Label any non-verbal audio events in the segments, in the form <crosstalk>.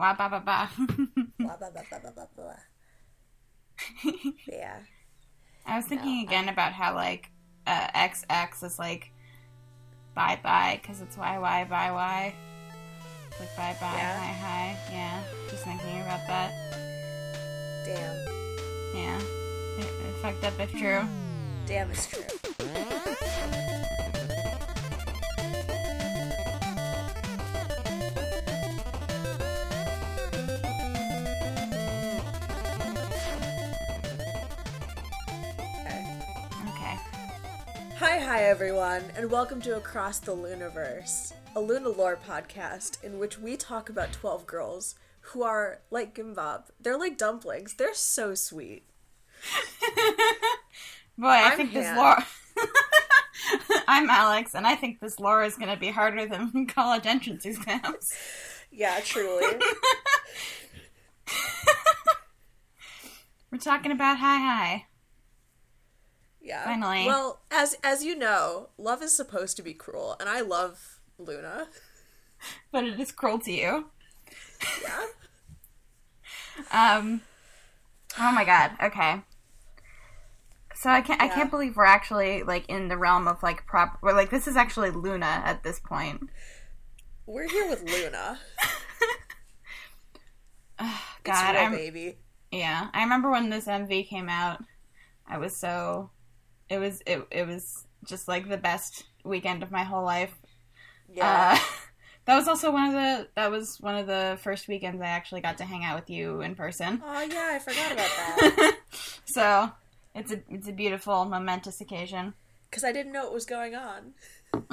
Wah ba ba ba. blah blah blah <laughs> blah blah blah blah. <laughs> yeah. I was thinking No, again about how like uh, XX is like bye bye because it's Y Y bye Y. Like bye bye Yeah. hi hi. Yeah, just thinking about that. Damn. Yeah, it, it fucked up if true. Damn, it's true. Hi, everyone, and welcome to Across the Luniverse, a Luna Lore podcast in which we talk about 12 girls who are like Gimbab. They're like dumplings. They're so sweet. <laughs> Boy, I I'm think this Han. lore. <laughs> I'm Alex, and I think this lore is going to be harder than <laughs> college entrance exams. Yeah, truly. We're talking about hi hi. Yeah. Finally. Well, as as you know, love is supposed to be cruel, and I love Luna. <laughs> But it is cruel to you. Yeah. <laughs> Um. Oh my god. Okay. So I can't. I can't believe we're actually like in the realm of like prop. We're like this is actually Luna at this point. We're here with Luna. <laughs> <sighs> God, it's real, I'm. baby. Yeah, I remember when this MV came out. I was so. It was it. It was just like the best weekend of my whole life. Yeah. Uh, <laughs> that was also one of the. That was one of the first weekends I actually got to hang out with you in person. oh yeah, I forgot about that. <laughs> so it's a it's a beautiful momentous occasion. Because I didn't know what was going on. <laughs>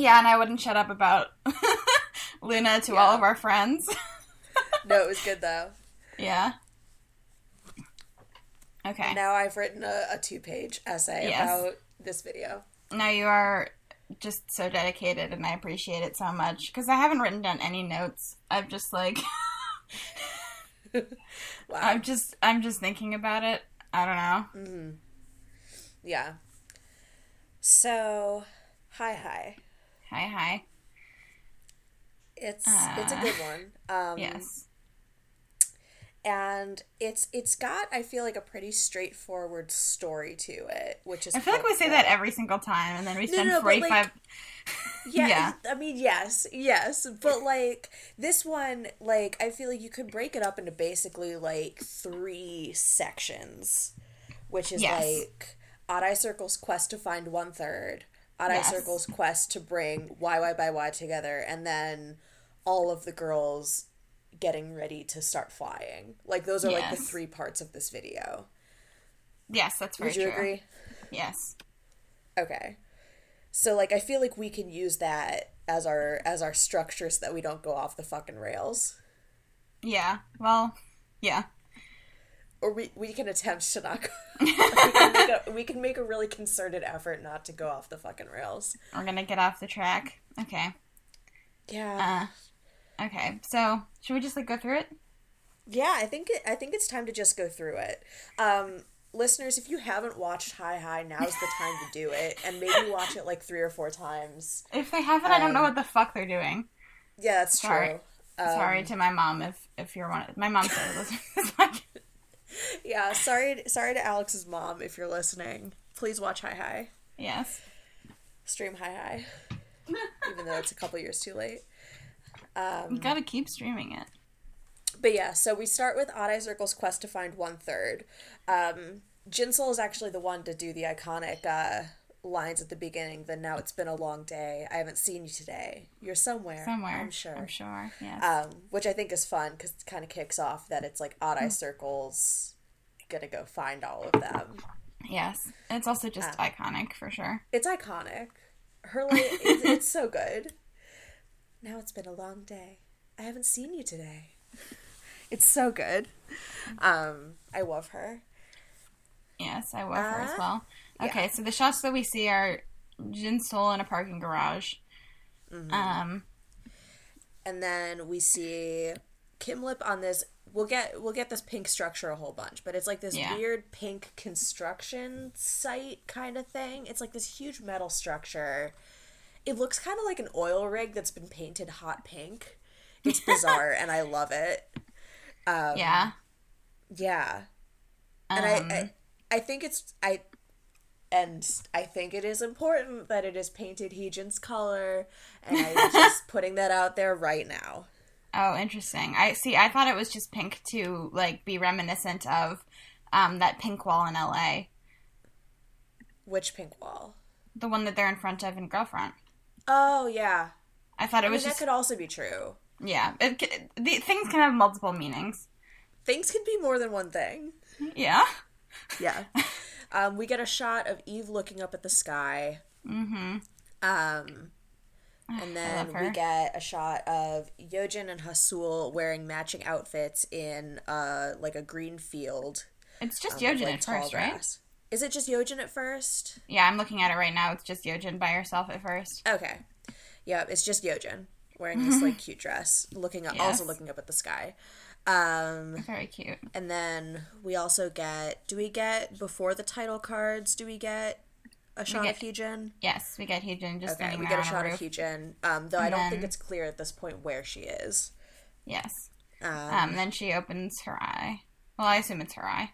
Yeah, and I wouldn't shut up about Luna to all of our friends. No, it was good though. yeah. Okay. Now I've written a, a two page essay Yes. about this video. Now you are just so dedicated, and I appreciate it so much because I haven't written down any notes. I've just like <laughs> Wow. I'm just I'm just thinking about it. I don't know. Mm-hmm. Yeah. So, hi hi. Hi hi. It's it's a Uh, good one. <laughs> Um, Yes. And it's it's got I feel like a pretty straightforward story to it, which is I feel like we say that every single time, and then we No, spend no, but, forty like, five. <laughs> Yeah, Yeah. I mean, yes, yes, but like this one, like I feel like you could break it up into basically like three sections, which is Yes. like Odd Eye Circle's quest to find one third, Odd Eye Yes. Circle's quest to bring YY by Y together, and then all of the girls getting ready to start flying. Like those are like the three parts of this video. Yes, that's very Would you true. agree? Yes. Okay. So like I feel like we can use that as our as our structure so that we don't go off the fucking rails. Yeah. Well. Yeah. Or we, we can attempt to not go <laughs> we, can make a, we can make a really concerted effort not to go off the fucking rails. We're gonna get off the track. Okay. Yeah. Uh. Okay. So should we just like go through it? yeah, I think it, I think it's time to just go through it. Um listeners, if you haven't watched Hi Hi, now's the time to do it and maybe watch it like 3 or 4 times. If they haven't, I don't know Um, what the fuck they're doing. Yeah, that's Sorry. true. Um, Sorry to my mom if if you're one. Of, my mom started listening. <laughs> Yeah, sorry sorry to Alex's mom if you're listening. Please watch Hi Hi. Yes. stream Hi Hi, even though it's a couple years too late. Um, You gotta keep streaming it. but yeah, so we start with Odd Eye Circle's quest to find one third. Um, Jinsol is actually the one to do the iconic uh, lines at the beginning. Then now it's been a long day. I haven't seen you today. You're somewhere. Somewhere. I'm sure. I'm sure. Yeah. Um, which I think is fun because it kind of kicks off that it's like Odd Eye Circle's gonna go find all of them. yes. It's also just uh, iconic for sure. It's iconic. Her like it's, it's so good. Now it's been a long day. I haven't seen you today. <laughs> It's so good. Um, I love her. Yes, I love her as Uh, well. yeah. Okay, so the shots that we see are Jin Sol in a parking garage. Mm-hmm. Um. And then we see Kim Lip on this. We'll get we'll get this pink structure a whole bunch, but it's like this Yeah. weird pink construction site kind of thing. It's like this huge metal structure. It looks kind of like an oil rig that's been painted hot pink. It's bizarre, and I love it. Um, yeah. Yeah. Um, And I, I, I think it's I, and I think it is important that it is painted Heejin's color, and I'm <laughs> just putting that out there right now. oh, interesting. I see. I thought it was just pink to like be reminiscent of um, that pink wall in LA, Which pink wall? the one that they're in front of in Girlfriend. Oh yeah, I thought it I mean was that could also be true. yeah. It, c- the things can have multiple meanings. Things can be more than one thing. Yeah. Yeah. <laughs> um, we get a shot of Yves looking up at the sky. Mm-hmm. Um, <sighs> and then we get a shot of Yeojin and Haseul wearing matching outfits in uh like a green field. It's just um, Yeojin like, at tall first, right? Is it just Yeojin at first? Yeah, I'm looking at it right now. It's just Yeojin by herself at first. Okay. Yeah, it's just Yeojin wearing this like cute dress, looking up, also looking up at the sky. Um, Very cute. and then we also get. Do we get before the title cards? Do we get a shot get- of Hyojin? Yes, we get Hyojin just Okay, we get a shot a of. Hyojin. Um, though I don't think it's clear at this point where she is. Yes. Um, Um, then she opens her eye. Well, I assume it's her eye.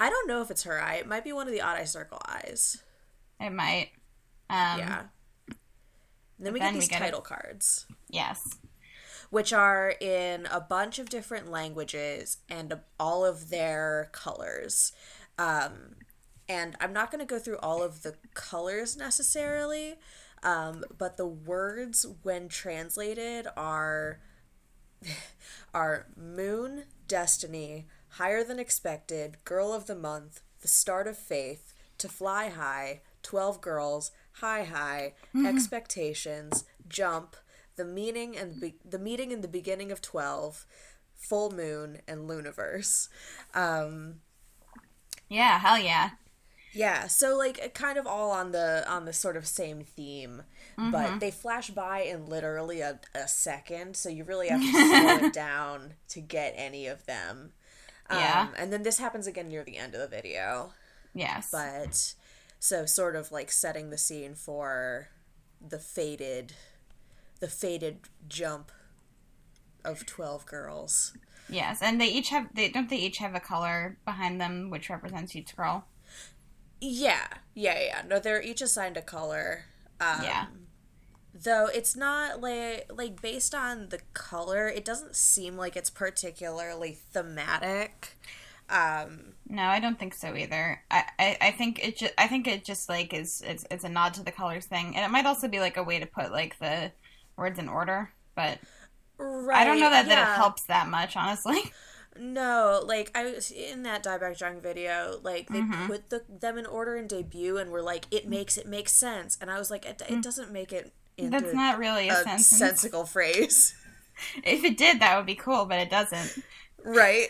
I don't know if it's her eye. It might be one of the odd eye circle eyes. It might. Um, yeah. And then we then get we these a- title cards, Yes. which are in a bunch of different languages and all of their colors. Um, and I'm not going to go through all of the colors necessarily, um, but the words, when translated, are <laughs> are moon, destiny, higher than expected, girl of the month, the start of faith, to fly high, 12 girls, high high, <laughs> expectations, jump, the meaning and be- the meeting in the beginning of 12, full moon and luniverse. Um Yeah, hell yeah. yeah, so like kind of all on the on the sort of same theme, but they flash by in literally a, a second, so you really have to <laughs> slow it down to get any of them. Yeah. Um, and then this happens again near the end of the video, Yes. but so sort of like setting the scene for the faded, the faded jump of twelve girls. Yes, and they each have they don't they each have a color behind them which represents each girl. Yeah, yeah, yeah. No, they're each assigned a color. Um, Yeah. Though it's not like like based on the color, it doesn't seem like it's particularly thematic. Um, No, I don't think so either. I, I, I think it just I think it just like is it's it's a nod to the colors thing, and it might also be like a way to put like the words in order. But right. I don't know that that it helps that much, honestly. <laughs> No, like I was in that Dieback Jung video, like they Mm-hmm. put the them in order in debut and were like, it makes it makes sense, and I was like, it, it doesn't make it Mm. That's not really a, a sentence. sensical phrase, <laughs> If it did, that would be cool, but it doesn't. right?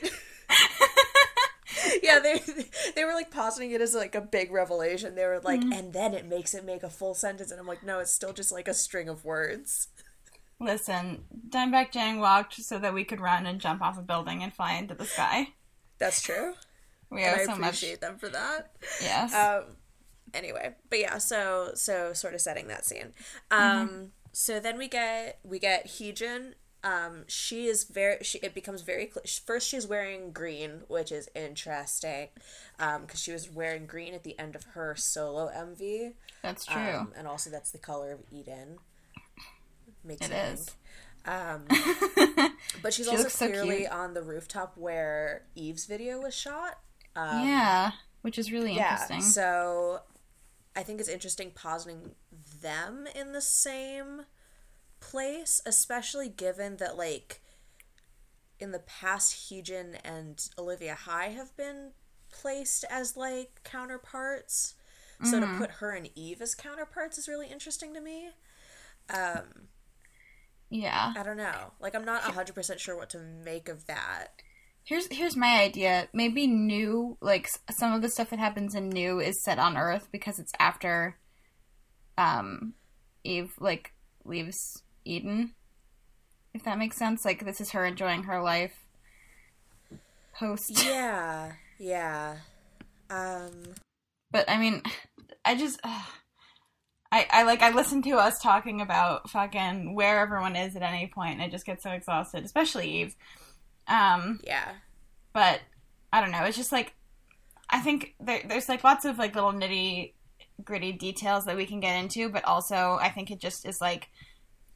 <laughs> yeah, they they were like positing it as like a big revelation. They were like, and then it makes it make a full sentence, and I'm like, no, it's still just like a string of words. Listen, Dimebag Jang walked so that we could run and jump off a building and fly into the sky. That's true. We And owe I so much. appreciate them for that. Yes. um anyway but yeah so so sort of setting that scene um so then we get we get Heejin um she is very she it becomes very clear first she's wearing green which is interesting um because she was wearing green at the end of her solo mv That's true. um, and also that's the color of eden makes It you is. think. um <laughs> but she's She also looks so clearly on the rooftop where Yves's video was shot um, yeah, which is really yeah, interesting. so I think it's interesting positing them in the same place, especially given that like in the past Heejin and Olivia Hye have been placed as like counterparts. So Mm-hmm. to put her and Yves as counterparts is really interesting to me. Um, yeah. I don't know. Like I'm not 100% sure what to make of that. Here's here's my idea. Maybe new like some of the stuff that happens in new is set on Earth because it's after um Yves like leaves Eden. If that makes sense. Like this is her enjoying her life post. <laughs> Yeah. Yeah. Um But I mean, <sighs> I just, <sighs> I, I like I listen to us talking about fucking where everyone is at any point, and I just get so exhausted, especially Yves. Um, Yeah. but I don't know. It's just like I think there, there's like lots of like little nitty gritty details that we can get into, but also I think it just is like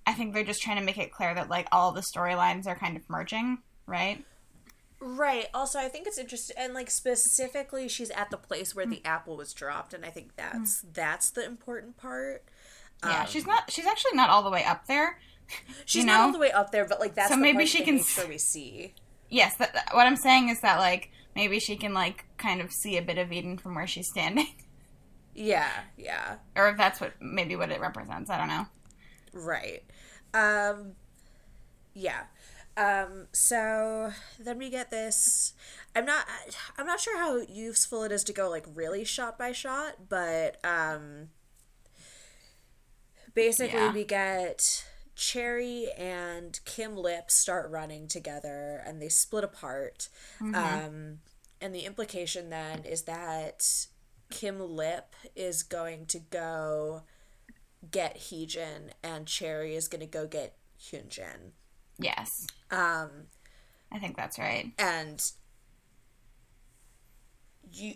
I think they're just trying to make it clear that like all the storylines are kind of merging, right? Right. Also, I think it's interesting, and like specifically, she's at the place where the apple was dropped, and I think that's that's the important part. Yeah, Um, she's not. She's actually not all the way up there. <laughs> She's you not all the way up there, but like that's So the maybe she can make sure we see. Yes, that, that- what I'm saying is that like maybe she can like kind of see a bit of Eden from where she's standing, <laughs> Yeah. Yeah. or if that's what maybe what it represents. I don't know. Right. Um yeah. Um so then we get this I'm not I'm not sure how useful it is to go like really shot by shot, but um basically Yeah. we get Choerry and Kim Lip start running together and they split apart. Um and the implication then is that Kim Lip is going to go get Heejin and Choerry is going to go get Hyunjin. Yes, Um, I think that's right. and you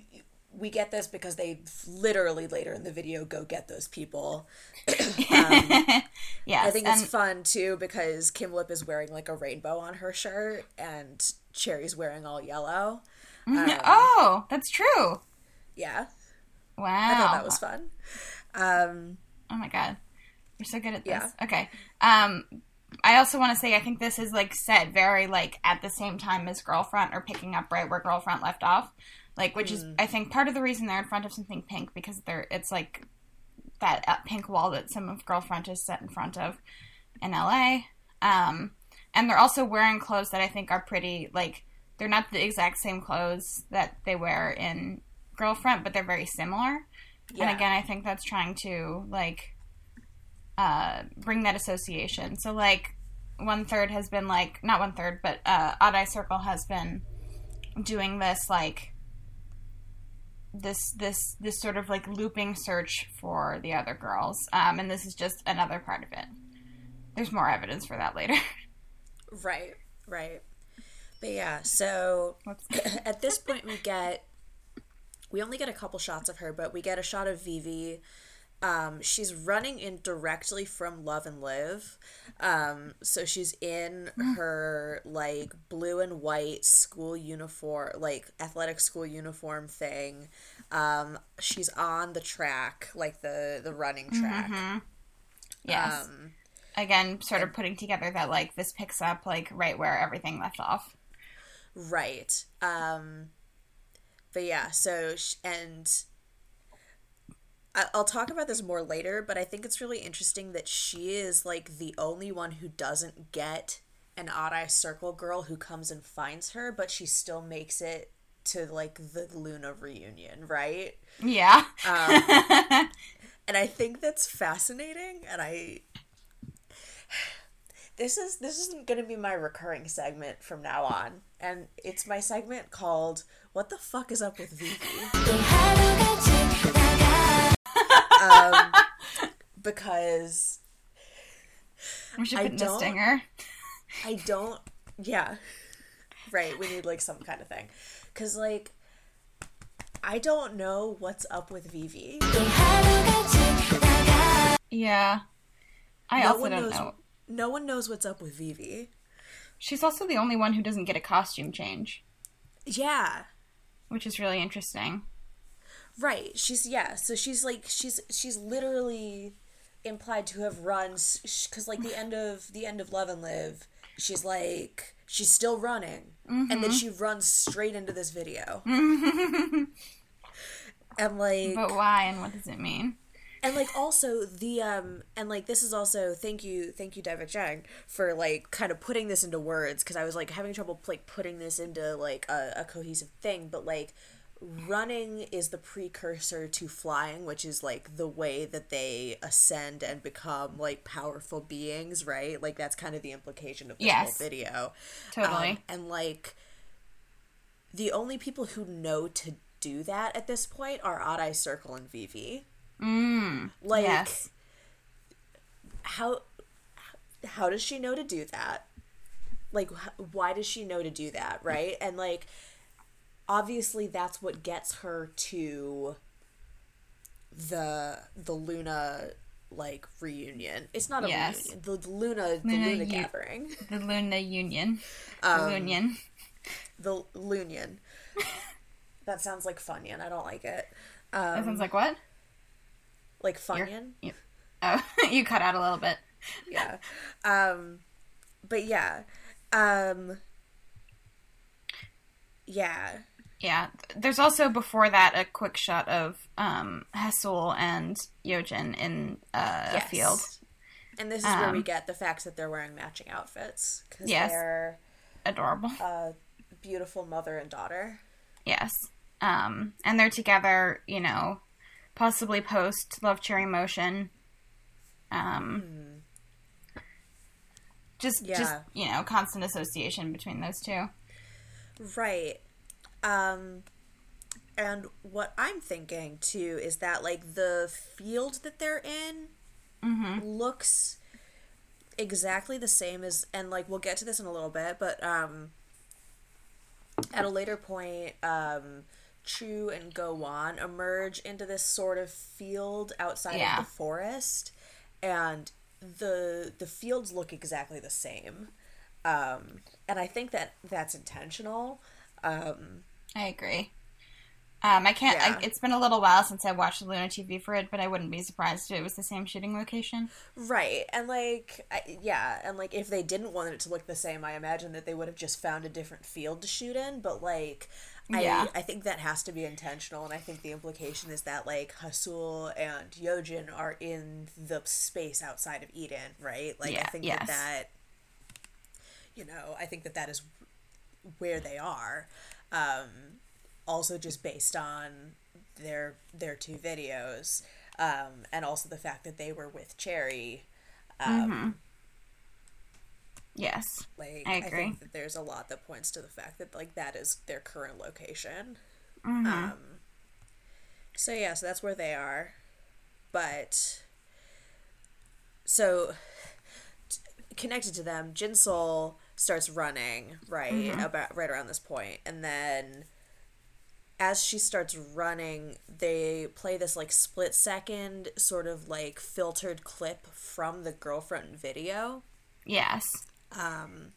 we get this because they literally later in the video go get those people. <laughs> Yeah, I think it's fun too because Kim Lip is wearing like a rainbow on her shirt and Choerry's wearing all yellow. oh, that's true. Yeah, Wow, I thought that was fun. Um, Oh my god, you're so good at this. Yeah. Okay. Um, I also want to say I think this is like set very like at the same time as Girl Front or picking up right where Girl Front left off, like which is I think part of the reason they're in front of something pink because they're it's like that uh, pink wall that some of Girl Front is set in front of in LA. Um, and they're also wearing clothes that I think are pretty like they're not the exact same clothes that they wear in Girl Front, but they're very similar. Yeah. And again, I think that's trying to like uh, bring that association. So like one third has been like not one third, but uh, Odd Eye Circle has been doing this like this this this sort of like looping search for the other girls, um, and this is just another part of it. There's more evidence for that later. <laughs> right, right. But yeah, so <clears throat> at this point we get we only get a couple shots of her but we get a shot of vivi um, she's running in directly from love and live um, so she's in her like blue and white school uniform like athletic school uniform thing um, she's on the track like the the running track yes. um, again, sort of putting together that like this picks up like right where everything left off. Right. Um but yeah, so sh- and I'll talk about this more later, but I think it's really interesting that she is like the only one who doesn't get an odd eye circle girl who comes and finds her, but she still makes it to like the Luna reunion, right? Yeah. Um, <laughs> and I think that's fascinating and I this is this isn't going to be my recurring segment from now on and it's my segment called what the fuck is up with Vivi um, <laughs> because we should I put don't- stinger. I don't yeah right we need like some kind of thing cuz like I don't know what's up with Vivi Yeah. I no also one don't knows know. no one knows what's up with Vivi She's also the only one who doesn't get a costume change, yeah which is really interesting. Right. She's yeah. So she's like she's she's literally implied to have run because like the end of the end of Love and Live, she's like she's still running, and then she runs straight into this video. <laughs> and like But why and what does it mean? and like also the um and like this is also thank you thank you David Chang for like kind of putting this into words because I was like having trouble like putting this into like a, a cohesive thing but like running is the precursor to flying which is like the way that they ascend and become like powerful beings right like that's kind of the implication of this whole Yes. video Totally. Um, and like the only people who know to do that at this point are Odd Eye Circle and Vivi Mm. like Yes. how how does she know to do that? Like why does she know to do that, right? And like obviously that's what gets her to the the Luna like reunion. It's not a yes. reunion. The, the Luna, the Luna, Luna gathering. <laughs> The Luna Union. Um, the Lunion. The Lunion. <laughs> that sounds like Funyun. I don't like it. Um, that sounds like what? Like Funyun. You, oh, <laughs> you cut out a little bit. yeah. Um, but yeah. Um, yeah. Yeah. There's also before that a quick shot of um, Haseul and Yeojin in uh, yes. a field. And this is um, where we um, get the facts that they're wearing matching outfits because yes. they're adorable, a beautiful mother and daughter. Yes, um, and they're together. You know, possibly post Love Cherry Motion. Um, hmm. just, yeah. just you know, constant association between those two. Right. Um, and what I'm thinking too is that like the field that they're in mm-hmm. looks exactly the same as and like we'll get to this in a little bit, but um at a later point, um Chuu and Go Won emerge into this sort of field outside yeah. of the forest and the the fields look exactly the same. Um and I think that that's intentional. Um I agree. Um, I can't. Yeah. I, it's been a little while since I watched the Luna TV for it, but I wouldn't be surprised if it was the same shooting location. Right, and like, I, yeah, and like, if they didn't want it to look the same, I imagine that they would have just found a different field to shoot in. But like, yeah. I, I think that has to be intentional, and I think the implication is that like Haseul and Yeojin are in the space outside of Eden, right? Like, yeah, I think yes. that that, you know, I think that that is where they are. Um, also just based on their their two videos um, and also the fact that they were with Choerry. Um, mm-hmm. Yes, like I agree. I think that there's a lot that points to the fact that like that is their current location. Mm-hmm. Um, so yeah, so that's where they are, but so t- connected to them, Jinsol starts running right mm-hmm. about right around this point, and then as she starts running, they play this like split second sort of like filtered clip from the girlfriend video. Yes. Um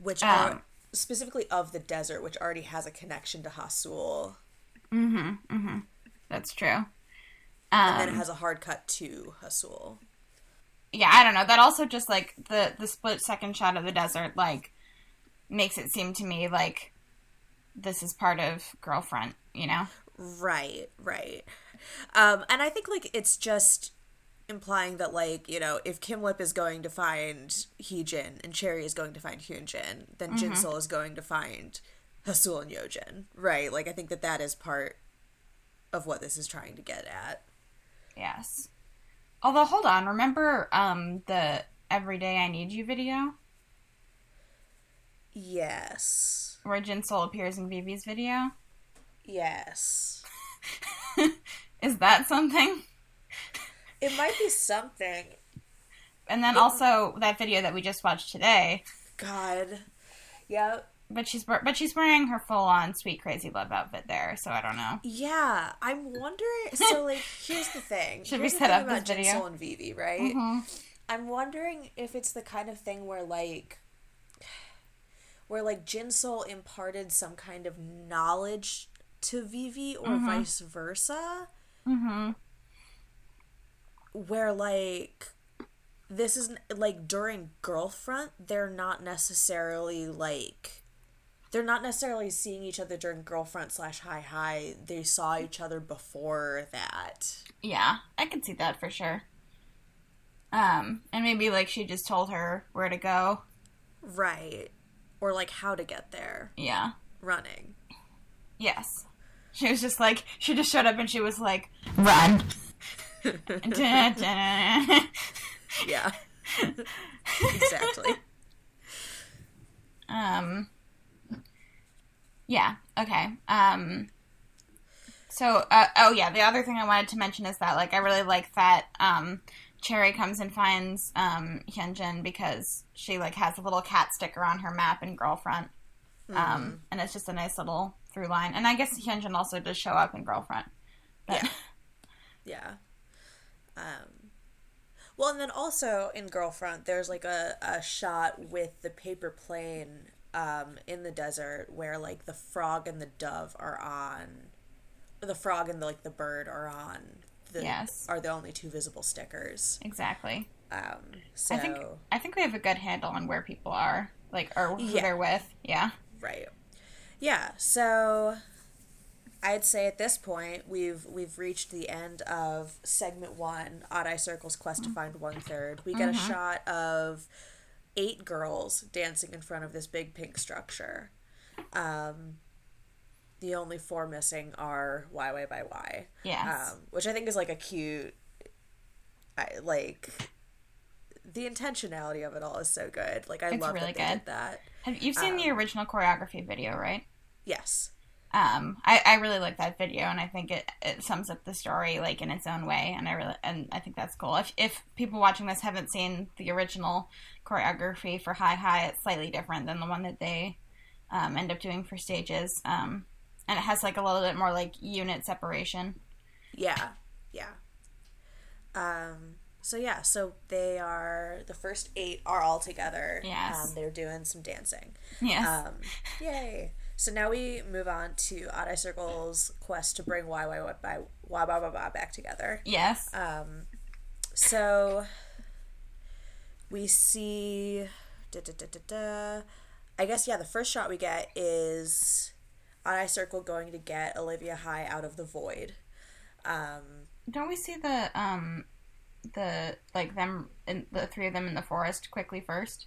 which um, are specifically of the desert, which already has a connection to Haseul. Mm-hmm. Mm-hmm. That's true. Um, and then it um, has a hard cut to Haseul. Yeah, I don't know. That also just like the the split second shot of the desert like makes it seem to me like this is part of girlfriend, you know? Right, right. Um, and I think like it's just implying that like, you know, if Kim Lip is going to find Heejin and Choerry is going to find Hyunjin, then mm-hmm. Jinsol is going to find Haseul and Yeojin, right? Like I think that that is part of what this is trying to get at. Yes. Although hold on, remember um the Everyday I Need You video? Yes where Jinsol appears in Vivi's video? Yes. <laughs> Is that something? It might be something. And then it... also that video that we just watched today. God. Yep. But she's but she's wearing her full on sweet crazy love outfit there, so I don't know. Yeah, I'm wondering. <laughs> So like, here's the thing. Should here's we set up this video? And Vivi, right? Mm-hmm. I'm wondering if it's the kind of thing where like where like Jinsol imparted some kind of knowledge to Vivi or mm-hmm. vice versa. Mm-hmm. Where like this isn't like during Girl Front, they're not necessarily like they're not necessarily seeing each other during girlfriend slash high high. They saw each other before that. Yeah, I can see that for sure. Um, and maybe like she just told her where to go. Right or like how to get there. Yeah. Running. Yes. She was just like she just showed up and she was like, "Run." <laughs> yeah. <laughs> exactly. Um Yeah, okay. Um so uh, oh yeah, the other thing I wanted to mention is that like I really like that um Choerry comes and finds um, Hyunjin because she like has a little cat sticker on her map in Girlfriend, um, and it's just a nice little through line. And I guess Hyunjin also does show up in Girlfriend. But, Yeah. <laughs> Yeah. Um, well, and then also in Girlfriend, there's like a, a shot with the paper plane um, in the desert where like the frog and the dove are on, the frog and the, like the bird are on. The, Yes. Are the only two visible stickers. exactly. Um, so I think I think we have a good handle on where people are, like or who Yeah. they're with. Yeah. Right. Yeah, so I'd say at this point we've we've reached the end of segment one, Odd Eye Circle's quest to find one third. We get a shot of eight girls dancing in front of this big pink structure. Um the only four missing are Y Y by Y. Yes. Um, which I think is like a cute I like the intentionality of it all is so good. Like I It's love really that they good. did that. have you've seen um, the original choreography video, right? Yes. um I, I really like that video and i think it, it sums up the story like in its own way and i really and i think that's cool if, if people watching this haven't seen the original choreography for high high it's slightly different than the one that they um, end up doing for stages um and it has like a little bit more like unit separation Yeah, yeah. Um. So yeah, so they are the first eight are all together. Yes. Um, they're doing some dancing. yes Um. Yay. So now we move on to Odd Eye Circle's quest to bring Y Y Y by Y Ba Ba Ba back together. yes Um. So we see. Da, da, da, da, da. I guess yeah. The first shot we get is Eye Circle going to get Olivia Hye out of the void. Um. don't we see the um the like them in the three of them in the forest quickly first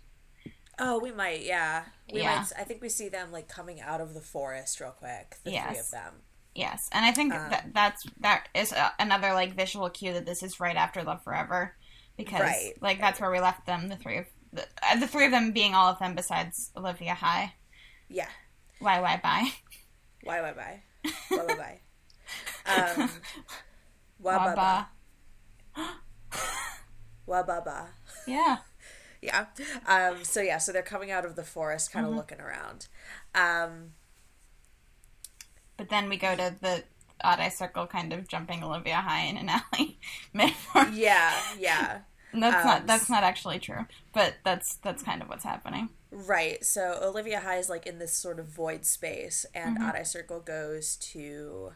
Oh, we might, yeah. We Yeah. might. I think we see them like coming out of the forest real quick. The three of them. Yes, and I think Um, that that's that is a, another like visual cue that this is right after Love Forever, because Right, like that's where we left them the three of the, uh, the three of them being all of them besides Olivia Hye. Yeah. Why why bye? Why? Why? Bye. <laughs> Why? Bye. Bye. Um. Wah ba ba. Ba. Wah ba ba. Yeah, <laughs> Yeah. Um. So yeah. So they're coming out of the forest, Mm-hmm. kind of looking around. Um. but then we go to the odd eye circle, kind of jumping Olivia Hye in an <laughs> alley metaphor. Yeah. Yeah. <laughs> And that's Um, not that's not actually true, but that's that's kind of what's happening. Right. So Olivia Hye is like in this sort of void space, and Mm-hmm. Odd Eye Circle goes to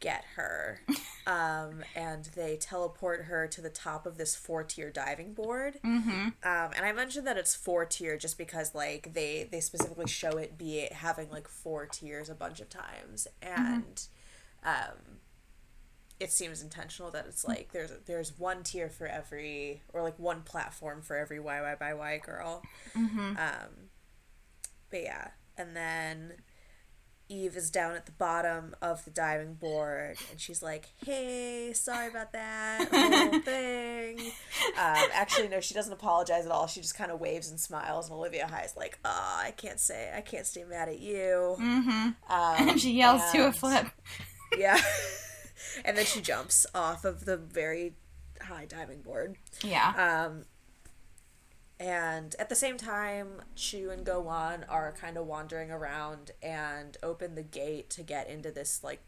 get her. <laughs> um, and they teleport her to the top of this four tier diving board. Mm-hmm. Um, and I mentioned that it's four tier just because like they they specifically show it be having like four tiers a bunch of times, and um, it seems intentional that it's like there's there's one tier for every or like one platform for every YY by Y girl. Mm-hmm. Um, but yeah, and then Yves is down at the bottom of the diving board, and she's like, "Hey, sorry about that <laughs> whole thing." Um, actually, no, she doesn't apologize at all. She just kind of waves and smiles, and Olivia Hye's like, "Oh, I can't say, I can't stay mad at you." Mm-hmm. Um, And <laughs> she yells to a flip. Yeah, <laughs> and then she jumps off of the very high diving board. Yeah. Um, and at the same time, Chuu and Go Won are kind of wandering around and open the gate to get into this like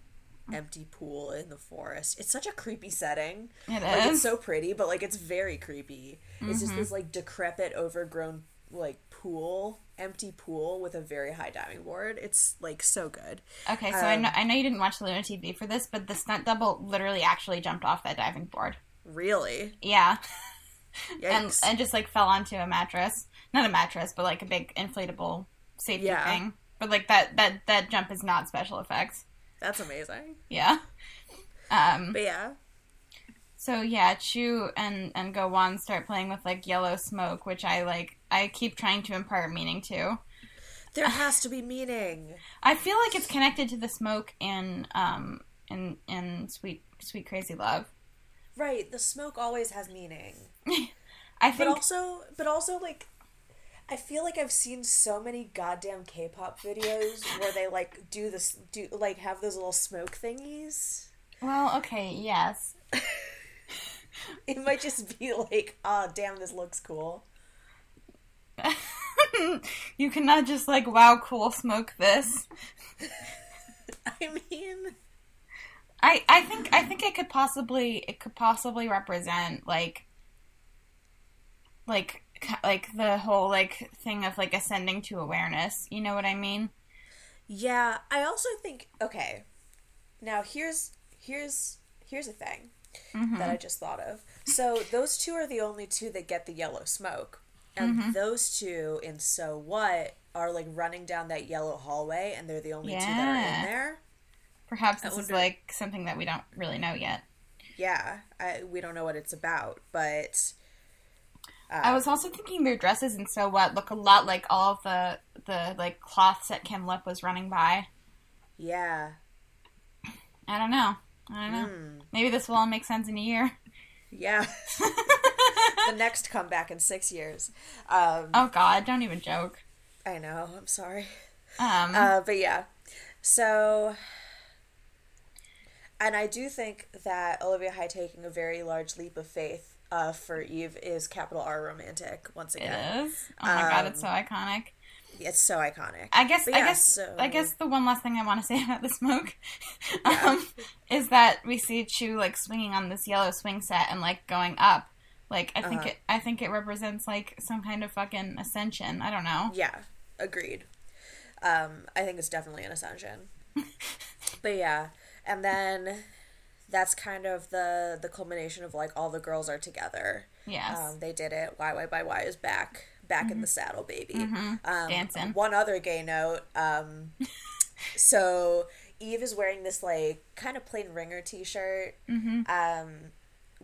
empty pool in the forest. It's such a creepy setting. It Like it's so pretty, but like it's very creepy. It's just this like decrepit, overgrown like pool, empty pool with a very high diving board. It's like so good. Okay, so I Um, know I know you didn't watch Luna TV for this, but the stunt double literally actually jumped off that diving board. Really, Yeah, <laughs> and and just like fell onto a mattress, not a mattress, but like a big inflatable safety Yeah. thing. But like that that that jump is not special effects. that's amazing. Yeah. Um. But yeah, So yeah, Chuu and and Go Won start playing with like yellow smoke, which I like. I keep trying to impart meaning to. there has to be meaning. I feel like it's connected to the smoke in um in in sweet sweet crazy love. Right, the smoke always has meaning. <laughs> I But think also, but also, like, I feel like I've seen so many goddamn K-pop videos where they like do this, do like have those little smoke thingies. Well, okay, yes. <laughs> it might just be like, oh, damn, this looks cool. <laughs> you cannot just like, wow, cool, smoke this. <laughs> I mean, I I think I think it could possibly it could possibly represent like like like the whole like thing of like ascending to awareness. You know what I mean? Yeah, I also think okay. Now here's here's here's a thing Mm-hmm. that I just thought of. So those two are the only two that get the yellow smoke. And Mm-hmm. those two in So What are like running down that yellow hallway and they're the only two that are in there. Perhaps I this is like something that we don't really know yet. Yeah, I, we don't know what it's about, but I was also thinking their dresses and so what look a lot like all of the the like cloths that Kim Lip was running by. yeah. I don't know. I don't know. Hmm. Maybe this will all make sense in a year. Yeah. <laughs> the next comeback in six years. Um, Oh God, don't even joke. I know, I'm sorry. Um, Uh, but yeah, so, and I do think that Olivia Hye taking a very large leap of faith uh, for Yves is capital R romantic once again. is. Oh my God, it's so Um, iconic. It's so iconic. I guess. But I guess. so- I guess the one last thing I want to say <laughs> about the smoke, um, is that we see Chuu like swinging on this yellow swing set and like going up. Like I think Uh-huh. it. I think it represents like some kind of fucking ascension. I don't know. Yeah, agreed. Um, I think it's definitely an ascension. <laughs> but yeah, and then that's kind of the the culmination of like all the girls are together. Yes. Um, they did it. Why why by Y is back, back in the saddle, baby. Um, Dancing. One other gay note. Um, <laughs> so Yves is wearing this like kind of plain ringer T-shirt. Um,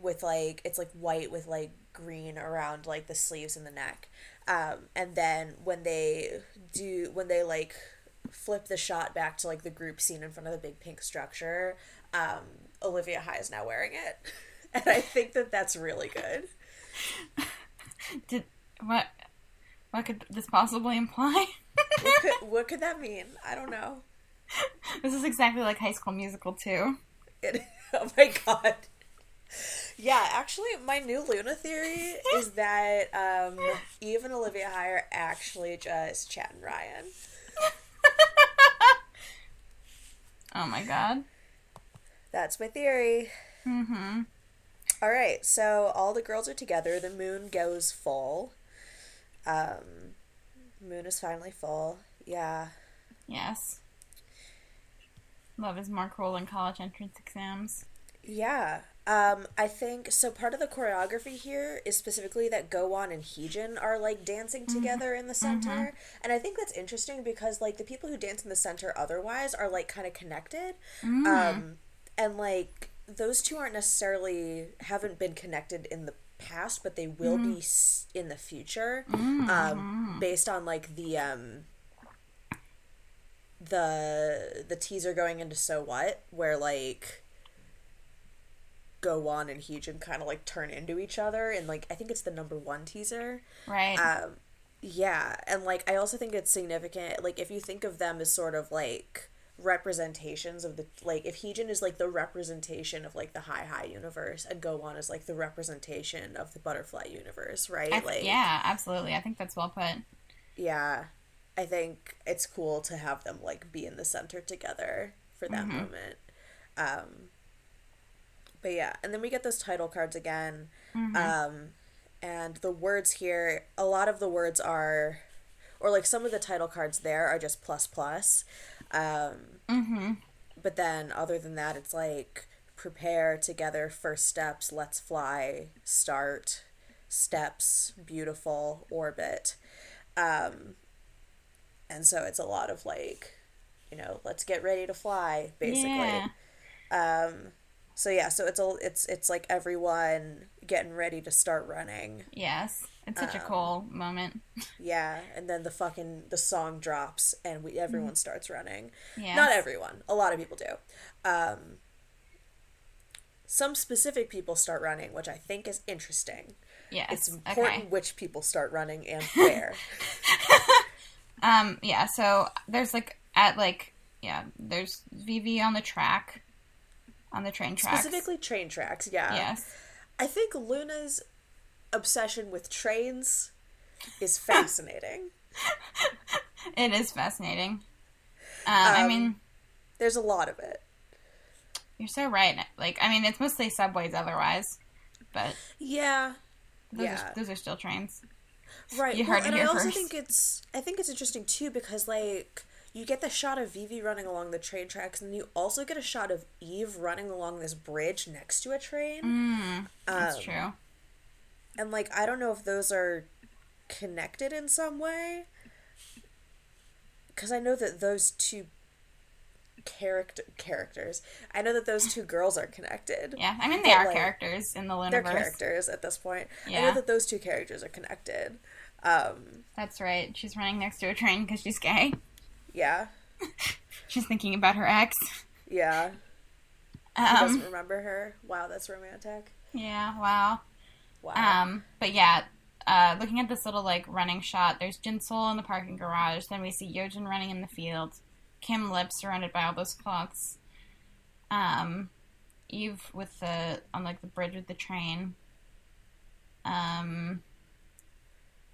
with like it's like white with like green around like the sleeves and the neck. Um, and then when they do when they like flip the shot back to like the group scene in front of the big pink structure, um, Olivia Hye is now wearing it. <laughs> And I think that that's really good. <laughs> Did what? What could this possibly imply? what, could, <laughs> what could that mean? I don't know. this is exactly like High School Musical too. It, oh my god. Yeah, actually, my new Luna theory is <laughs> that um, Yves and Olivia Hye are actually just Chad and Ryan. <laughs> Oh my god. That's my theory. Mm-hmm. All right, so all the girls are together. The moon goes full. Um, moon is finally full. Yeah. Yes. Love is more cruel than college entrance exams. Yeah. Um, I think so. Part of the choreography here is specifically that Go Won and Heejin are like dancing together in the center, and I think that's interesting because like the people who dance in the center otherwise are like kind of connected, um, and like those two aren't necessarily haven't been connected in the past, but they will be s- in the future, um, based on like the um, the the teaser going into So What, where like Go Won and Heejin kind of like turn into each other, and like I think it's the number one teaser. Right. Um, yeah, and like I also think it's significant. Like if you think of them as sort of like representations of the like if Heejin is like the representation of like the high high universe and Go Won is like the representation of the butterfly universe, right? I- like yeah, absolutely. I think that's well put. yeah, I think it's cool to have them like be in the center together for that moment. Um, but yeah, and then we get those title cards again. Um, and the words here, a lot of the words are, or like some of the title cards there are just plus plus. Um, Mm-hmm. but then other than that, it's like prepare together, first steps, let's fly, start, steps, beautiful, orbit. Um, and so it's a lot of like, you know, let's get ready to fly, basically. Yeah. Um, so yeah, so it's a it's it's like everyone getting ready to start running. Yes. It's such a Um, cool moment. Yeah, and then the fucking the song drops and we everyone starts running. Yes. Not everyone. A lot of people do. Um, some specific people start running, which I think is interesting. Yes. It's important Okay. which people start running and where. <laughs> Um. Yeah. So there's like at like yeah. There's Vivi on the track, on the train tracks. Specifically train tracks, yeah. Yes. I think Luna's obsession with trains is fascinating. <laughs> it is fascinating. I Um, mean, There's a lot of it. you're so right. Like, I mean, it's mostly subways otherwise, but Yeah. those, Yeah. are, those are still trains. Right. You well, heard it and I also first. think it's I think it's interesting too because like you get the shot of Vivi running along the train tracks and you also get a shot of Yves running along this bridge next to a train. Mm, that's Um, true. And like I don't know if those are connected in some way cuz I know that those two character characters. I know that those two girls are connected. Yeah, I mean, they are like, characters in the universe. They're characters at this point. I Yeah. know that those two characters are connected. Um That's right. She's running next to a train because she's gay. Yeah. She's thinking about her ex. Yeah. Um, doesn't remember her. Wow, that's romantic. yeah, wow. Wow. Um, but yeah, uh, looking at this little like running shot, there's Jinsol in the parking garage. Then we see Yeojin running in the field. Kim Lip surrounded by all those cloths. Um, Yves with the on like the bridge with the train. Um,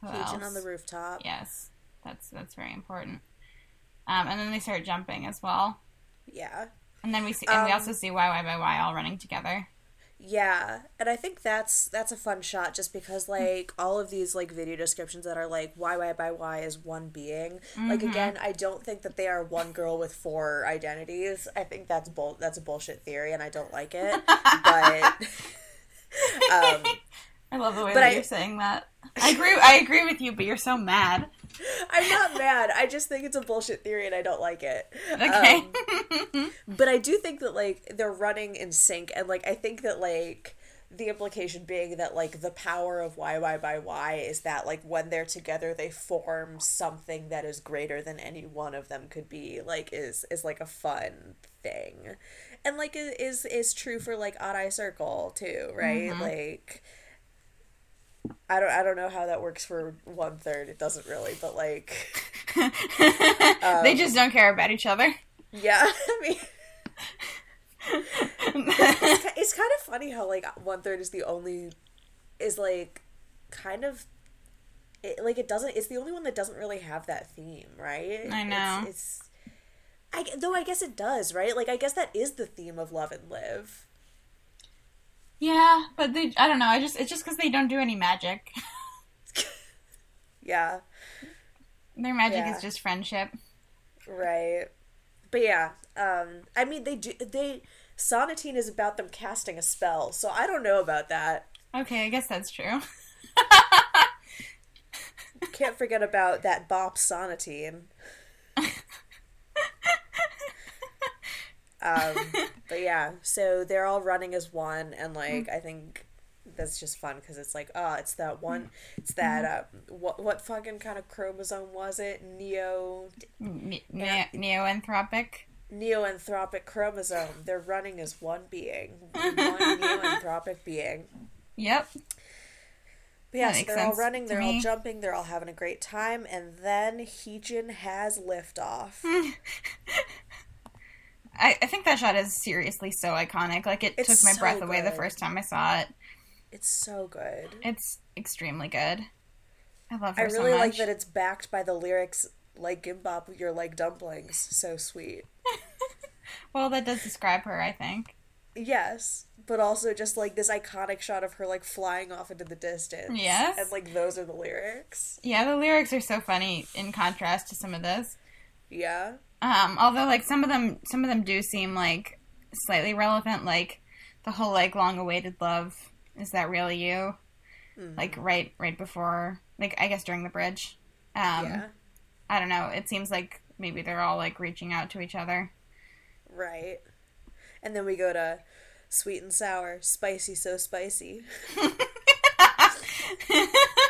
Heejin on the rooftop. Yes, that's that's very important. Um, and then they start jumping as well. Yeah. And then we see, and we Um, also see Y Y by Y all running together. Yeah. And I think that's that's a fun shot just because like all of these like video descriptions that are like Y Y by Y is one being. Like Mm-hmm. again, I don't think that they are one girl with four identities. I think that's bull that's a bullshit theory and I don't like it. but <laughs> um I love the way But that I- you're saying that. I agree. I agree with you, but you're so mad. I'm not mad. I just think it's a bullshit theory and I don't like it. Okay. Um, but I do think that like they're running in sync and like I think that like the implication being that like the power of YY by Y is that like when they're together they form something that is greater than any one of them could be like is is like a fun thing. And like is is true for like Odd Eye Circle too, right? Like I don't I don't know how that works for one third. It doesn't really, but like <laughs> they just don't care about each other. yeah, <laughs> I mean it's, it's kind of funny how like one third is the only is like kind of it, like it doesn't it's the only one that doesn't really have that theme right I know. it's, it's I, though i guess it does right like i guess that is the theme of love and live yeah, but they. I don't know. I just. It's just because they don't do any magic. <laughs> yeah Their magic Yeah. is just friendship. right but yeah um i mean they do they sonatine is about them casting a spell so i don't know about that Okay, I guess that's true. <laughs> can't forget about that bop sonatine <laughs> um but yeah so they're all running as one and like mm. i think that's just fun because it's like oh it's that one mm. it's that uh what what fucking kind of chromosome was it neo Ne- uh, ne- neoanthropic. neoanthropic chromosome they're running as one being <laughs> one neoanthropic being Yep. But yeah, so they're all running, they're all me. jumping, they're all having a great time, and then Heejin has liftoff. <laughs> I, I think that shot is seriously so iconic. Like it It's took my so breath away the first time I saw it. It's so good. It's extremely good. I love her. I really so like that it's backed by the lyrics like Gimbop, you're like dumplings. So sweet. <laughs> well, that does describe her, I think. Yes, but also just like this iconic shot of her like flying off into the distance. Yes. And like those are the lyrics. Yeah, the lyrics are so funny in contrast to some of this. Yeah. Um, although like some of them some of them do seem like slightly relevant, like the whole like long awaited love, is that really you? Mm-hmm. Like right right before like I guess during the bridge. Um yeah. I don't know. It seems like maybe they're all like reaching out to each other. Right. And then we go to sweet and sour, spicy so spicy. <laughs> <laughs>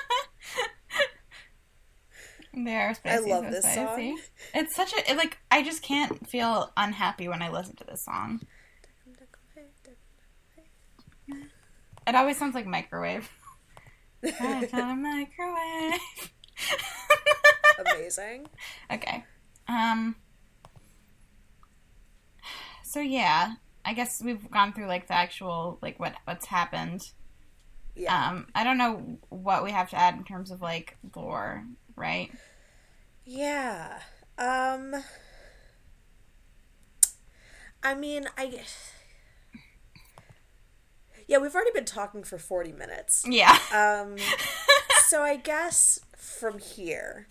They're spicy, love so this spicy. song. It's such a it, like I just can't feel unhappy when I listen to this song. It always sounds like microwave. I tell a microwave. Amazing. <laughs> okay. Um. So yeah, I guess we've gone through like the actual like what what's happened. Yeah. Um, I don't know what we have to add in terms of like lore, right? Yeah. Um I mean, I Yeah, we've already been talking for 40 minutes. Yeah. Um <laughs> so I guess from here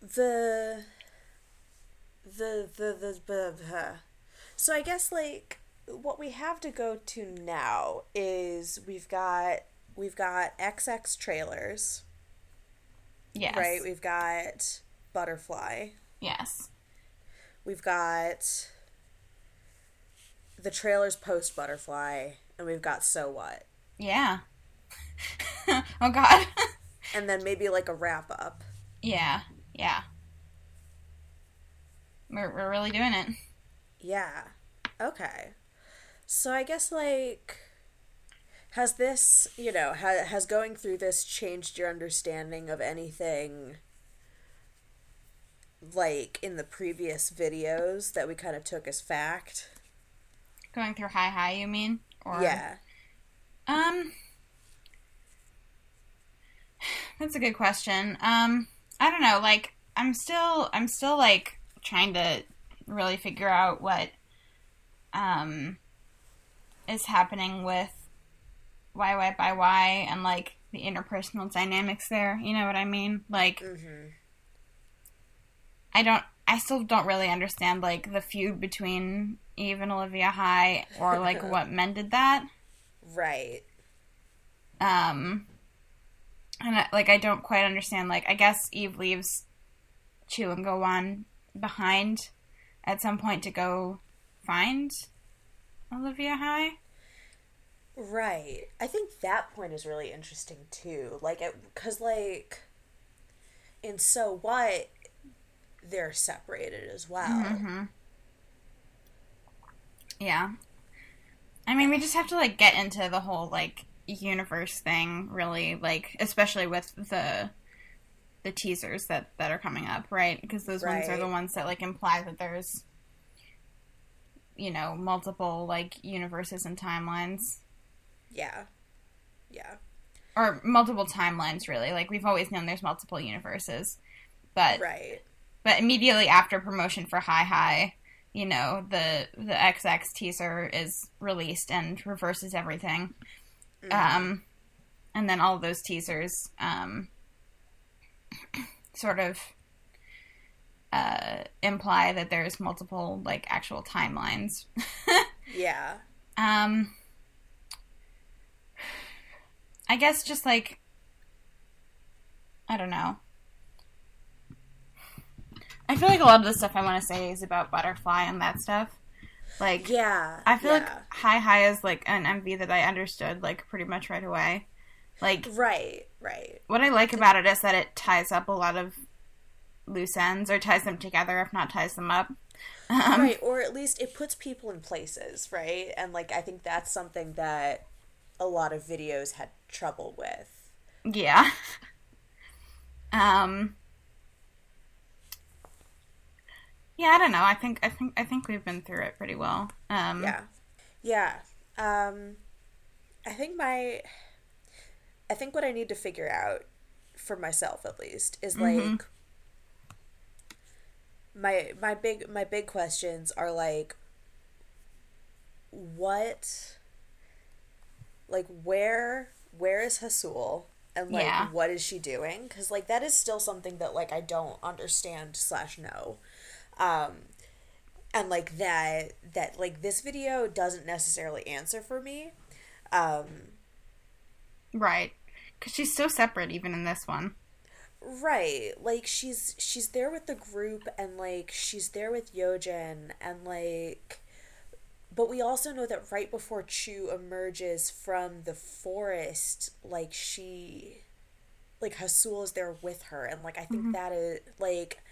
the the the the, the, the so I guess like what we have to go to now is we've got we've got XX trailers, Yes. right? We've got Butterfly. Yes. We've got the trailers post Butterfly, and we've got So What, Yeah. <laughs> oh God. <laughs> and then maybe like a wrap up. yeah. Yeah. We're we're really doing it. Yeah. Okay. So I guess like has this, you know, ha- has going through this changed your understanding of anything like in the previous videos that we kind of took as fact? Going through high high, you mean? Or yeah. Um, that's a good question. Um, I don't know. Like, I'm still, I'm still like trying to really figure out what, um, is happening with why why by why and like the interpersonal dynamics there. You know what I mean? Like, Mhm. I don't. I still don't really understand like the feud between Yves and Olivia Hye or like <laughs> what mended that. Right. Um, and I, like I don't quite understand. Like I guess Yves leaves Chuu and Go Won behind at some point to go find Olivia Hye. Right. I think that point is really interesting too. Like, because, like, in So What, they're separated as well. Mm-hmm. Yeah. I mean, we just have to like get into the whole like universe thing, really, like especially with the the teasers that that are coming up, right? Because those ones are the ones that like imply that there's you know multiple like universes and timelines Yeah. Yeah. or multiple timelines really like we've always known there's multiple universes but Right. but immediately after promotion for High High, you know, the the XX teaser is released and reverses everything. Um, and then all of those teasers um, <clears throat> sort of uh, imply that there's multiple like actual timelines. <laughs> Yeah. um, I guess just like I don't know. I feel like a lot of the stuff I want to say is about butterfly and that stuff. Like, Yeah. I feel yeah. like High High is like an MV that I understood like pretty much right away. Like, Right. Right. what I like about it is that it ties up a lot of loose ends or ties them together, if not ties them up. Um, right. Or at least it puts people in places, right? And, like, I think that's something that a lot of videos had trouble with. Yeah. <laughs> um. Yeah, I don't know. I think I think I think we've been through it pretty well. Um, Yeah. Yeah. Um I think my I think what I need to figure out for myself at least is like my my big my big questions are like what like where where is Haseul and like Yeah. what is she doing because like that is still something that like I don't understand slash know um and like that that like this video doesn't necessarily answer for me um Right. Because she's so separate, even in this one. right like she's she's there with the group and like she's there with Yeojin and like but we also know that right before Chuu emerges from the forest like she like Haseul is there with her and like I think that is like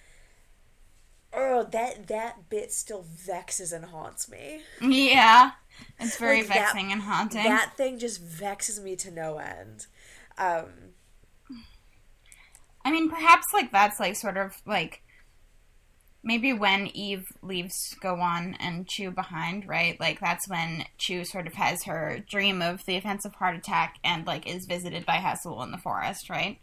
oh that that bit still vexes and haunts me Yeah. It's very Like, that- vexing and haunting. that thing just vexes me to no end um I mean, perhaps like that's like sort of like maybe when Yves leaves Go Won and Chuu behind, right? Like that's when Chuu sort of has her dream of the offensive heart attack and like is visited by Haseul in the forest, right?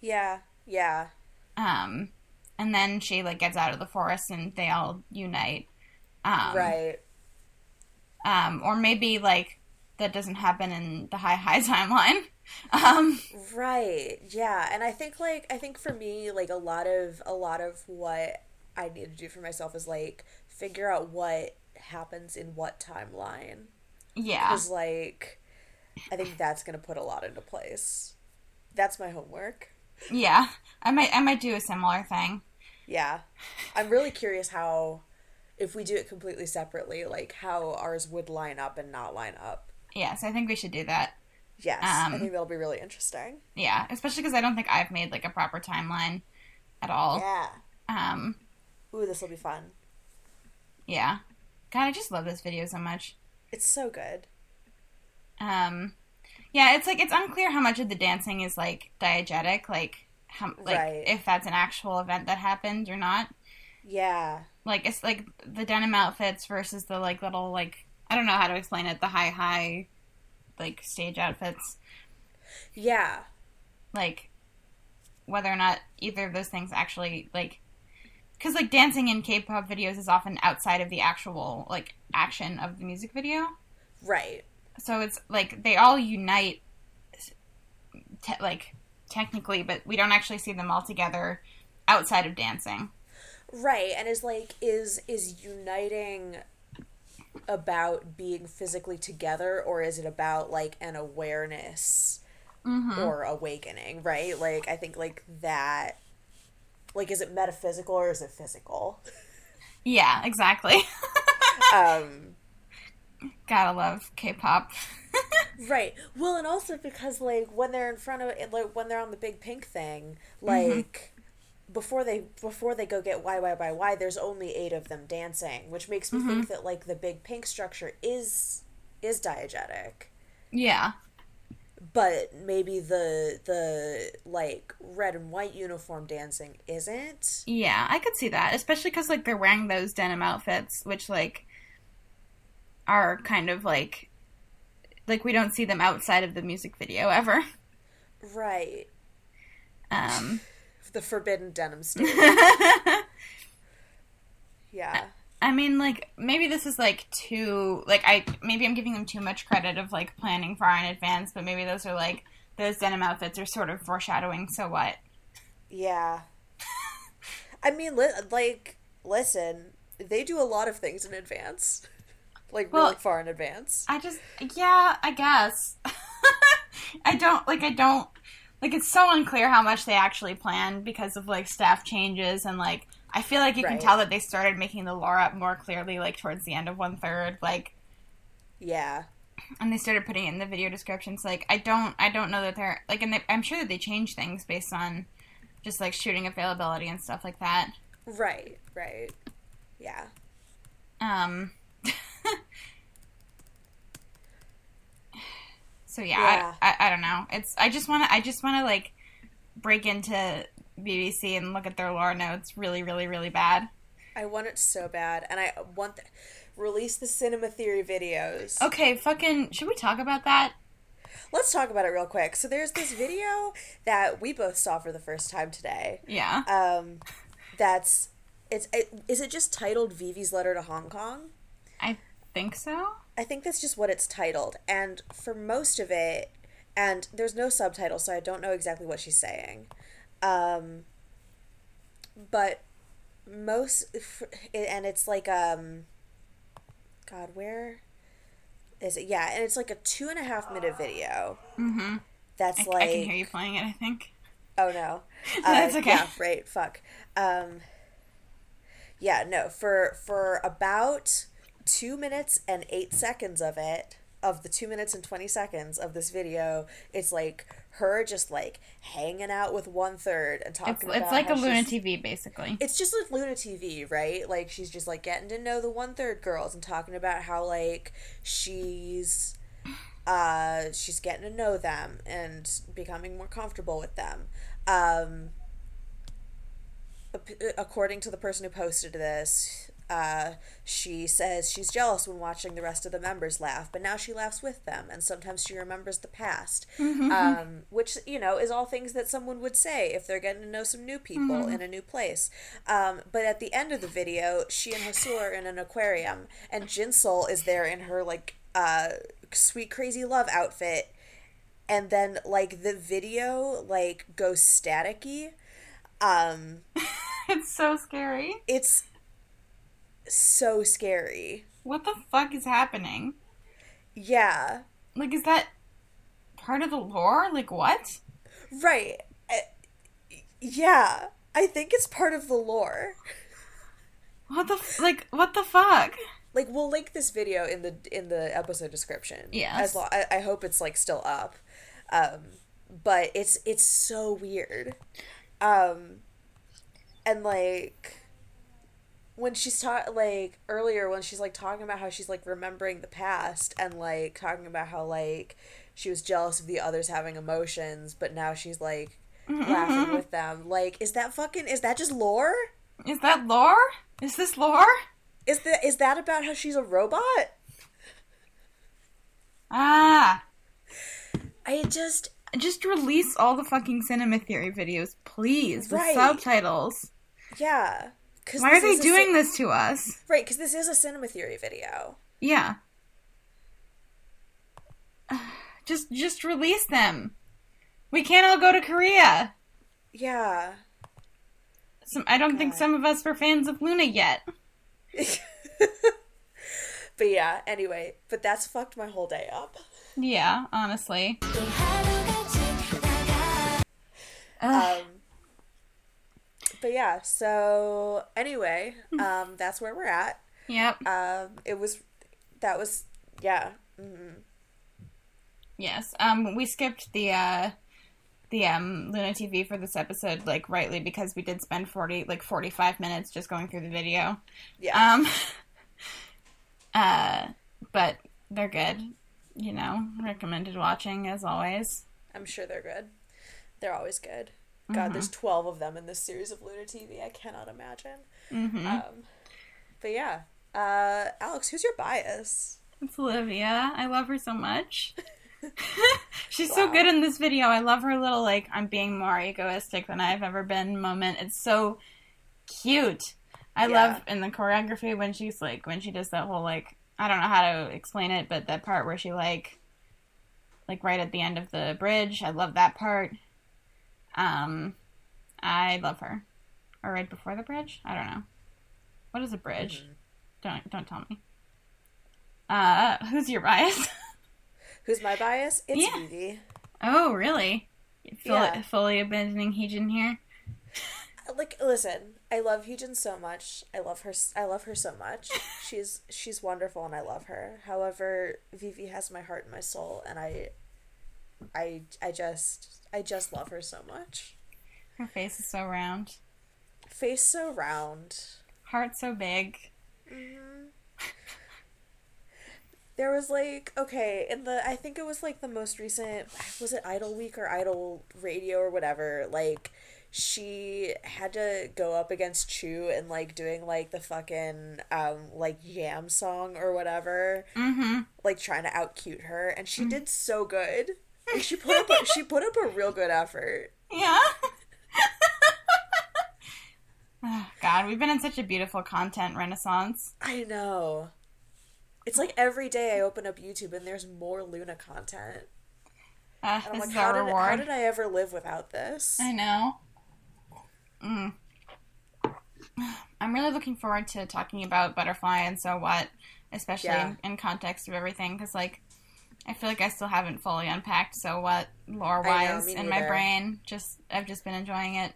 Yeah, yeah. Um, and then she like gets out of the forest and they all unite. Um, right. Um, or maybe like that doesn't happen in the high High <laughs> timeline. Um, right. Yeah, and I think like I think for me like a lot of a lot of what I need to do for myself is like figure out what happens in what timeline. Yeah. Because like I think that's gonna put a lot into place. That's my homework. Yeah. I might I might do a similar thing. Yeah. I'm really curious how if we do it completely separately, like how ours would line up and not line up. Yes, I think we should do that. Yes, um, I think that'll be really interesting. Yeah, especially because I don't think I've made like a proper timeline at all. Yeah. Um. Ooh, this will be fun. Yeah. God, I just love this video so much. It's so good. Um. Yeah, it's like it's unclear how much of the dancing is like diegetic, like how like right. if that's an actual event that happened or not. Yeah. Like it's like the denim outfits versus the like little like I don't know how to explain it, the high high like stage outfits. Yeah. Like whether or not either of those things actually like because like dancing in K-pop videos is often outside of the actual like action of the music video. Right. So it's like they all unite, te- like technically, but we don't actually see them all together outside of dancing. Right, and is like is is uniting about being physically together or is it about like an awareness mm-hmm. or awakening right like i think like that like is it metaphysical or is it physical? Yeah exactly. <laughs> Um gotta love k-pop. <laughs> Right. Well and also because like when they're in front of it like when they're on the big pink thing Mm-hmm. like before they before they go get why why why why there's only eight of them dancing which makes me Mm-hmm. think that like the big pink structure is is diegetic. Yeah but maybe the the like red and white uniform dancing isn't? Yeah i could see that especially because like they're wearing those denim outfits which like are kind of like like we don't see them outside of the music video ever. Right. Um. <laughs> The forbidden denim <laughs> stage yeah I mean, like maybe this is like too like I maybe I'm giving them too much credit of like planning far in advance, but maybe those are like those denim outfits are sort of foreshadowing. So what? yeah <laughs> i mean li- like listen they do a lot of things in advance like Well, really far in advance I just yeah, I guess <laughs> I don't like I don't like it's so unclear how much they actually planned because of like staff changes and like I feel like you can tell that they started making the lore up more clearly like towards the end of one third like yeah. and they started putting it in the video descriptions. Like i don't i don't know that they're like and they, i'm sure that they change things based on just like shooting availability and stuff like that. Right right. Yeah. Um <laughs> so yeah, Yeah. I, I i don't know. It's i just want to i just want to like break into bbc and look at their lore notes really really really bad. I want it so bad and i want th- release the cinema theory videos. Okay fucking should we talk about that? Let's talk about it real quick. So there's this video that we both saw for the first time today. Yeah. Um that's it's it, is it just titled vivi's letter to hong kong? I think so. I think that's just what it's titled. And for most of it, and there's no subtitle, so I don't know exactly what she's saying. Um, but most, and it's like, um, God, where is it? Yeah, and it's like a two and a half minute video. mm-hmm That's I, like, I can hear you playing it i think Oh no. <laughs> That's Uh, okay. Yeah, right. Fuck. Um, yeah, no. For for about two minutes and eight seconds of it, of the two minutes and twenty seconds of this video, it's like her just like hanging out with one third and talking it's, about it's like a luna tv basically it's just like Luna TV, right? Like she's just like getting to know the one third girls and talking about how like she's uh she's getting to know them and becoming more comfortable with them. Um according to the person who posted this, uh, she says she's jealous when watching the rest of the members laugh, but now she laughs with them, and sometimes she remembers the past, Mm-hmm. um, which you know is all things that someone would say if they're getting to know some new people Mm-hmm. in a new place. Um, but at the end of the video, she and Haseul are in an aquarium, and Jinsol is there in her like uh, sweet crazy love outfit, and then like the video like goes staticky. Um, <laughs> It's so scary. it's so scary. What the fuck is happening? Yeah, Like, is that part of the lore? Like, what? right. Uh, yeah, I think it's part of the lore. What the f- like? What the fuck? Like we'll link this video in the in the episode description. Yeah. As long, I, I hope it's like still up. Um, but it's it's so weird. Um, and like when she's talking like earlier when she's like talking about how she's like remembering the past and like talking about how like she was jealous of the others having emotions but now she's like laughing with them like is that fucking is that just lore Is that lore? Is this lore? is that is that about how she's a robot Ah, i just just release all the fucking cinema theory videos, please, with Right. subtitles. yeah 'Cause Why are they doing this to us? right because this is a cinema theory video Yeah. Just just release them. We can't all go to Korea. yeah Some I don't think some of us were fans of Luna yet. <laughs> but yeah anyway but that's fucked my whole day up Yeah, honestly. Um but yeah so anyway Hmm. um that's where we're at yep. um it was that was yeah mhm. Yes. Um we skipped the uh the um Luna TV for this episode like rightly because we did spend 40 like 45 minutes just going through the video. yeah Um <laughs> uh but they're good. You know, recommended watching as always. i'm sure they're good they're always good god there's 12 of them in this series of luna tv i cannot imagine Mhm. um but yeah uh alex who's your bias It's Olivia. I love her so much. <laughs> <laughs> She's so good in this video. I love her little like I'm being more egoistic than I've ever been moment. It's so cute. I Yeah. love in the choreography when she's like when she does that whole like I don't know how to explain it, but that part where she like like right at the end of the bridge. I love that part. Um I love her. Or right before the bridge? I don't know. What is a bridge? Don't don't tell me. Uh who's your bias? <laughs> who's my bias it's Yeah. Vivi. Oh, really? Full, Yeah. Fully abandoning Heejin here. like listen i love Heejin so much i love her i love her so much <laughs> she's she's wonderful and i love her however vivi has my heart and my soul and i i i just i just love her so much. Her face is so round, face so round. Heart so big. there was like okay in the i think it was like the most recent was it idol week or idol radio or whatever like she had to go up against chuu and like doing like the fucking um like yam song or whatever. Mm-hmm. like trying to out cute her. And she did so good she put up a, she put up a real good effort Yeah. oh, <laughs> <sighs> God, we've been in such a beautiful content renaissance. i know it's like every day i open up youtube and there's more luna content Uh, and i'm like how did, how did i ever live without this I know. Mm. I'm really looking forward to talking about Butterfly and So What, especially Yeah. in, in context of everything, because, like, I feel like I still haven't fully unpacked So What lore wise in my brain. Just, I've just been enjoying it.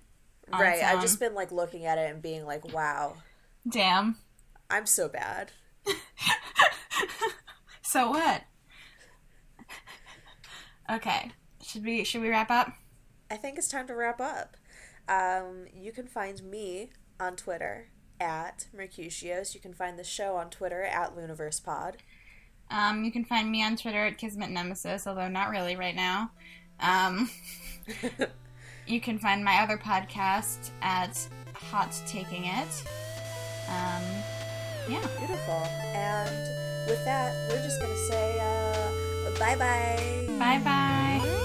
right i've just been like looking at it and being like wow Damn. i'm so bad <laughs> So what? Okay. Should we should we wrap up? i think it's time to wrap up um, you can find me on twitter at mercutios you can find the show on twitter at luniversepod um, you can find me on Twitter at Kismet Nemesis, although not really right now. Um, <laughs> you can find my other podcast at Hot Taking It. Um, yeah. Beautiful. And with that, we're just going to say uh, bye bye. Bye bye.